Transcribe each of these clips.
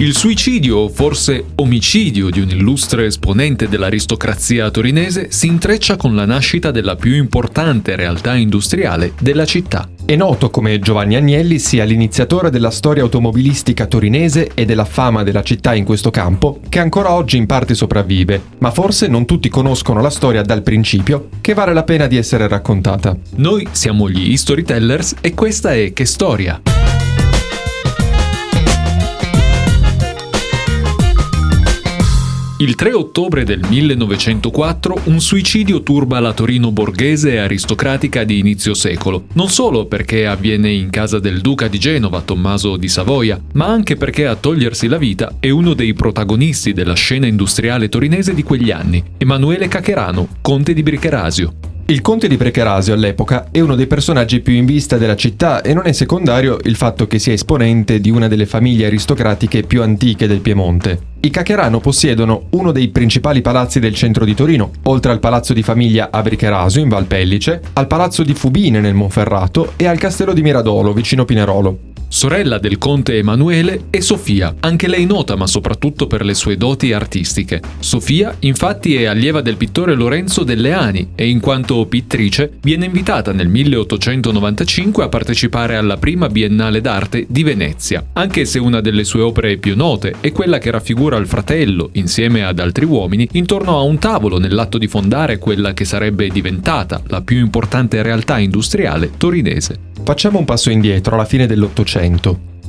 Il suicidio, o forse omicidio di un illustre esponente dell'aristocrazia torinese, si intreccia con la nascita della più importante realtà industriale della città. È noto come Giovanni Agnelli sia l'iniziatore della storia automobilistica torinese e della fama della città in questo campo, che ancora oggi in parte sopravvive, ma forse non tutti conoscono la storia dal principio, che vale la pena di essere raccontata. Noi siamo gli Storytellers e questa è Che Storia! Il 3 ottobre del 1904 un suicidio turba la Torino borghese e aristocratica di inizio secolo, non solo perché avviene in casa del duca di Genova, Tommaso di Savoia, ma anche perché a togliersi la vita è uno dei protagonisti della scena industriale torinese di quegli anni, Emanuele Cacherano, conte di Bricherasio. Il conte di Precherasio all'epoca è uno dei personaggi più in vista della città e non è secondario il fatto che sia esponente di una delle famiglie aristocratiche più antiche del Piemonte. I Cacherano possiedono uno dei principali palazzi del centro di Torino, oltre al palazzo di famiglia a Bricherasio in Valpellice, al palazzo di Fubine nel Monferrato e al castello di Miradolo vicino Pinerolo sorella del conte Emanuele, e Sofia, anche lei nota ma soprattutto per le sue doti artistiche. Sofia infatti è allieva del pittore Lorenzo Delleani e in quanto pittrice viene invitata nel 1895 a partecipare alla prima Biennale d'arte di Venezia, anche se una delle sue opere più note è quella che raffigura il fratello, insieme ad altri uomini, intorno a un tavolo nell'atto di fondare quella che sarebbe diventata la più importante realtà industriale torinese. Facciamo un passo indietro alla fine dell'Ottocento.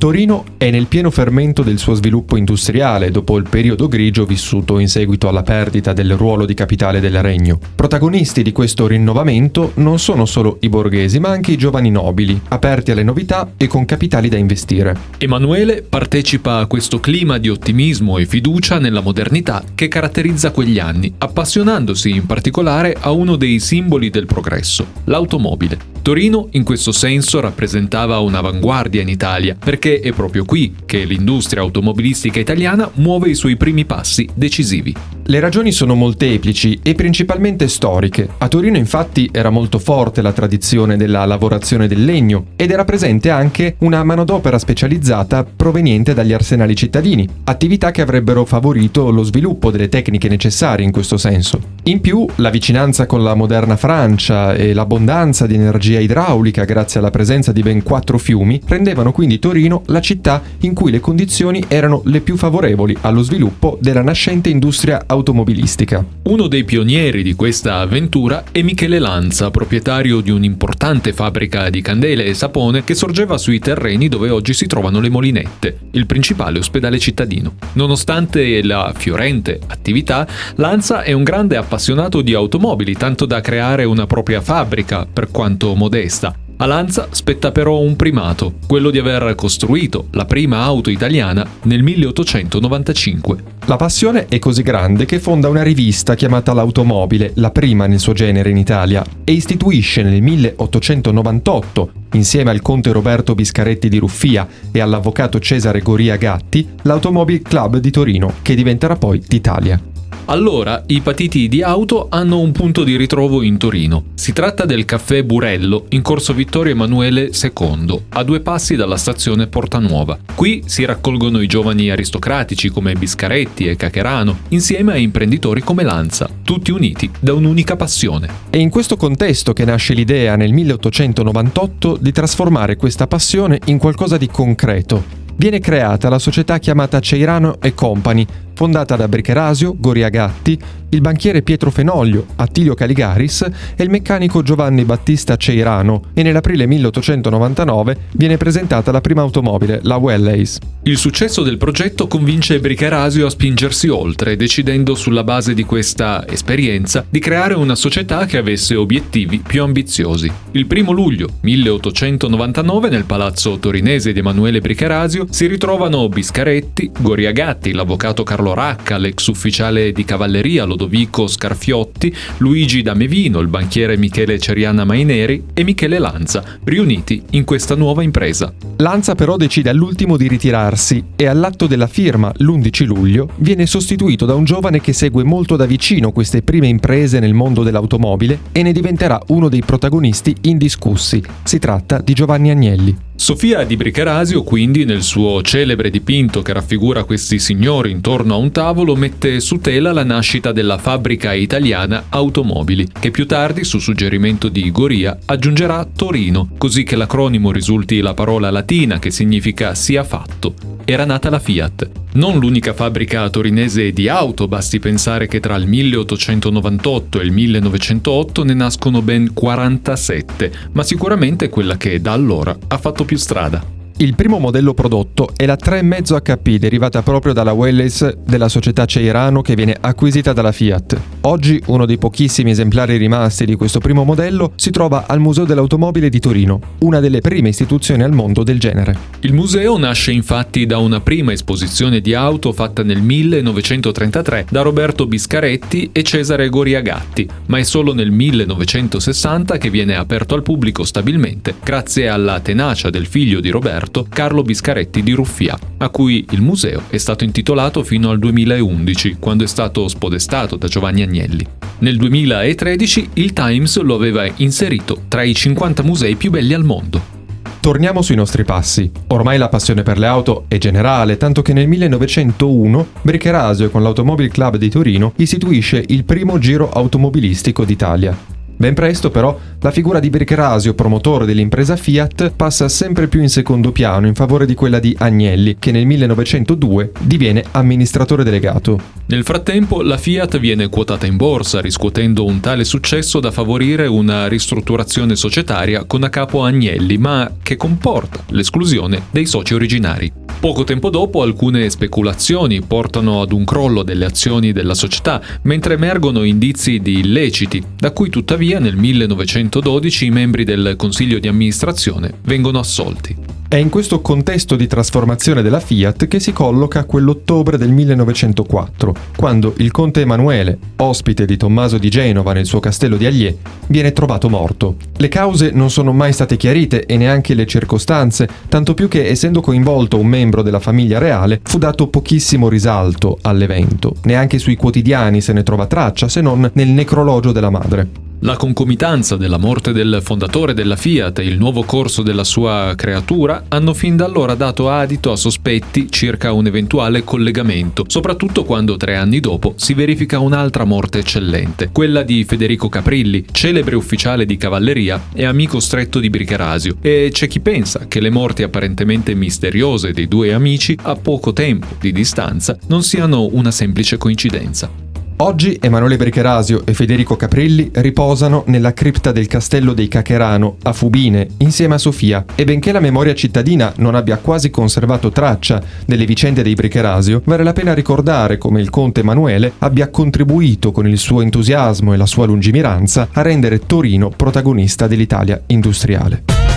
Torino è nel pieno fermento del suo sviluppo industriale dopo il periodo grigio vissuto in seguito alla perdita del ruolo di capitale del regno. Protagonisti di questo rinnovamento non sono solo i borghesi, ma anche i giovani nobili, aperti alle novità e con capitali da investire. Emanuele partecipa a questo clima di ottimismo e fiducia nella modernità che caratterizza quegli anni, appassionandosi in particolare a uno dei simboli del progresso, l'automobile. Torino in questo senso rappresentava un'avanguardia in Italia, perché è proprio qui che l'industria automobilistica italiana muove i suoi primi passi decisivi. Le ragioni sono molteplici e principalmente storiche. A Torino infatti era molto forte la tradizione della lavorazione del legno ed era presente anche una manodopera specializzata proveniente dagli arsenali cittadini, attività che avrebbero favorito lo sviluppo delle tecniche necessarie in questo senso. In più, la vicinanza con la moderna Francia e l'abbondanza di energia idraulica grazie alla presenza di ben quattro fiumi rendevano quindi Torino la città in cui le condizioni erano le più favorevoli allo sviluppo della nascente industria automobilistica. Uno dei pionieri di questa avventura è Michele Lanza, proprietario di un'importante fabbrica di candele e sapone che sorgeva sui terreni dove oggi si trovano le Molinette, il principale ospedale cittadino. Nonostante la fiorente attività, Lanza è un grande appassionato di automobili, tanto da creare una propria fabbrica, per quanto modesta, a Lanza spetta però un primato, quello di aver costruito la prima auto italiana nel 1895. La passione è così grande che fonda una rivista chiamata L'Automobile, la prima nel suo genere in Italia, e istituisce nel 1898, insieme al conte Roberto Biscaretti di Ruffia e all'avvocato Cesare Goria Gatti, l'Automobile Club di Torino, che diventerà poi d'Italia. Allora, i patiti di auto hanno un punto di ritrovo in Torino. Si tratta del caffè Burello in corso Vittorio Emanuele II, a due passi dalla stazione Porta Nuova. Qui si raccolgono i giovani aristocratici come Biscaretti e Cacherano, insieme a imprenditori come Lanza, tutti uniti da un'unica passione. È in questo contesto che nasce l'idea nel 1898 di trasformare questa passione in qualcosa di concreto. Viene creata la società chiamata Ceirano Company, fondata da Bricherasio, Goria Gatti, il banchiere Pietro Fenoglio, Attilio Caligaris e il meccanico Giovanni Battista Ceirano e nell'aprile 1899 viene presentata la prima automobile, la Wellays. Il successo del progetto convince Bricherasio a spingersi oltre, decidendo sulla base di questa esperienza di creare una società che avesse obiettivi più ambiziosi. Il primo luglio 1899 nel palazzo torinese di Emanuele Bricherasio si ritrovano Biscaretti, Goria Gatti, l'avvocato Carlo Carlo Racca, l'ex ufficiale di cavalleria Lodovico Scarfiotti, Luigi Damevino, il banchiere Michele Ceriana Maineri e Michele Lanza, riuniti in questa nuova impresa. Lanza però decide all'ultimo di ritirarsi e all'atto della firma, l'11 luglio, viene sostituito da un giovane che segue molto da vicino queste prime imprese nel mondo dell'automobile e ne diventerà uno dei protagonisti indiscussi. Si tratta di Giovanni Agnelli. Sofia di Bricherasio, quindi, nel suo celebre dipinto che raffigura questi signori intorno a un tavolo, mette su tela la nascita della fabbrica italiana Automobili, che più tardi, su suggerimento di Goria, aggiungerà Torino, così che l'acronimo risulti la parola latina che significa sia fatto. Era nata la Fiat. Non l'unica fabbrica torinese di auto, basti pensare che tra il 1898 e il 1908 ne nascono ben 47, ma sicuramente quella che da allora ha fatto più strada. Il primo modello prodotto è la 3,5 HP derivata proprio dalla Wallace della società Ceirano che viene acquisita dalla Fiat. Oggi uno dei pochissimi esemplari rimasti di questo primo modello si trova al Museo dell'Automobile di Torino, una delle prime istituzioni al mondo del genere. Il museo nasce infatti da una prima esposizione di auto fatta nel 1933 da Roberto Biscaretti e Cesare Goriagatti, ma è solo nel 1960 che viene aperto al pubblico stabilmente grazie alla tenacia del figlio di Roberto Roberto Carlo Biscaretti di Ruffia, a cui il museo è stato intitolato fino al 2011, quando è stato spodestato da Giovanni Agnelli. Nel 2013 il Times lo aveva inserito tra i 50 musei più belli al mondo. Torniamo sui nostri passi. Ormai la passione per le auto è generale, tanto che nel 1901 Bricherasio con l'Automobile Club di Torino istituisce il primo giro automobilistico d'Italia. Ben presto però la figura di Bricherasio, promotore dell'impresa Fiat, passa sempre più in secondo piano in favore di quella di Agnelli, che nel 1902 diviene amministratore delegato. Nel frattempo la Fiat viene quotata in borsa, riscuotendo un tale successo da favorire una ristrutturazione societaria con a capo Agnelli, ma che comporta l'esclusione dei soci originari. Poco tempo dopo alcune speculazioni portano ad un crollo delle azioni della società, mentre emergono indizi di illeciti, da cui tuttavia nel 1912 i membri del consiglio di amministrazione vengono assolti. È in questo contesto di trasformazione della Fiat che si colloca quell'ottobre del 1904, quando il conte Emanuele, ospite di Tommaso di Genova nel suo castello di Allier, viene trovato morto. Le cause non sono mai state chiarite e neanche le circostanze, tanto più che essendo coinvolto un membro della famiglia reale, fu dato pochissimo risalto all'evento. Neanche sui quotidiani se ne trova traccia, se non nel necrologio della madre. La concomitanza della morte del fondatore della Fiat e il nuovo corso della sua creatura hanno fin da allora dato adito a sospetti circa un eventuale collegamento, soprattutto quando tre anni dopo si verifica un'altra morte eccellente, quella di Federico Caprilli, celebre ufficiale di cavalleria e amico stretto di Bricherasio. E c'è chi pensa che le morti apparentemente misteriose dei due amici a poco tempo di distanza non siano una semplice coincidenza. Oggi Emanuele Bricherasio e Federico Caprilli riposano nella cripta del castello dei Cacherano a Fubine insieme a Sofia e benché la memoria cittadina non abbia quasi conservato traccia delle vicende dei Bricherasio, vale la pena ricordare come il conte Emanuele abbia contribuito con il suo entusiasmo e la sua lungimiranza a rendere Torino protagonista dell'Italia industriale.